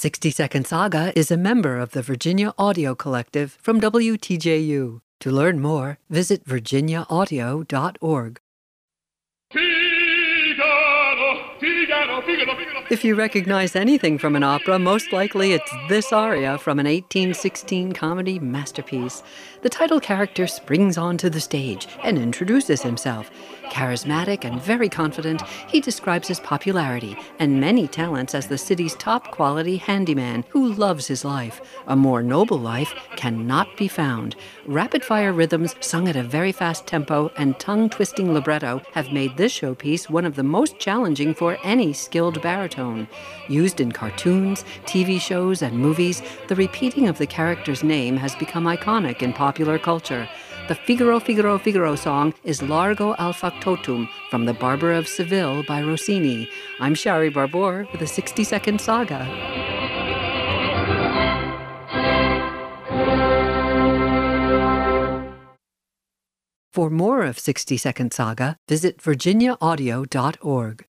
60 Second Saga is a member of the Virginia Audio Collective from WTJU. To learn more, visit virginiaaudio.org. If you recognize anything from an opera, most likely it's this aria from an 1816 comedy masterpiece. The title character springs onto the stage and introduces himself. Charismatic and very confident, he describes his popularity and many talents as the city's top quality handyman who loves his life. A more noble life cannot be found. Rapid fire rhythms sung at a very fast tempo and tongue twisting libretto have made this showpiece one of the most challenging any skilled baritone. Used in cartoons, TV shows, and movies, the repeating of the character's name has become iconic in popular culture. The Figaro, Figaro, Figaro song is Largo al Factotum from The Barber of Seville by Rossini. I'm Shari Barbour with a 60 second saga. For more of 60 Second Saga, visit virginiaaudio.org.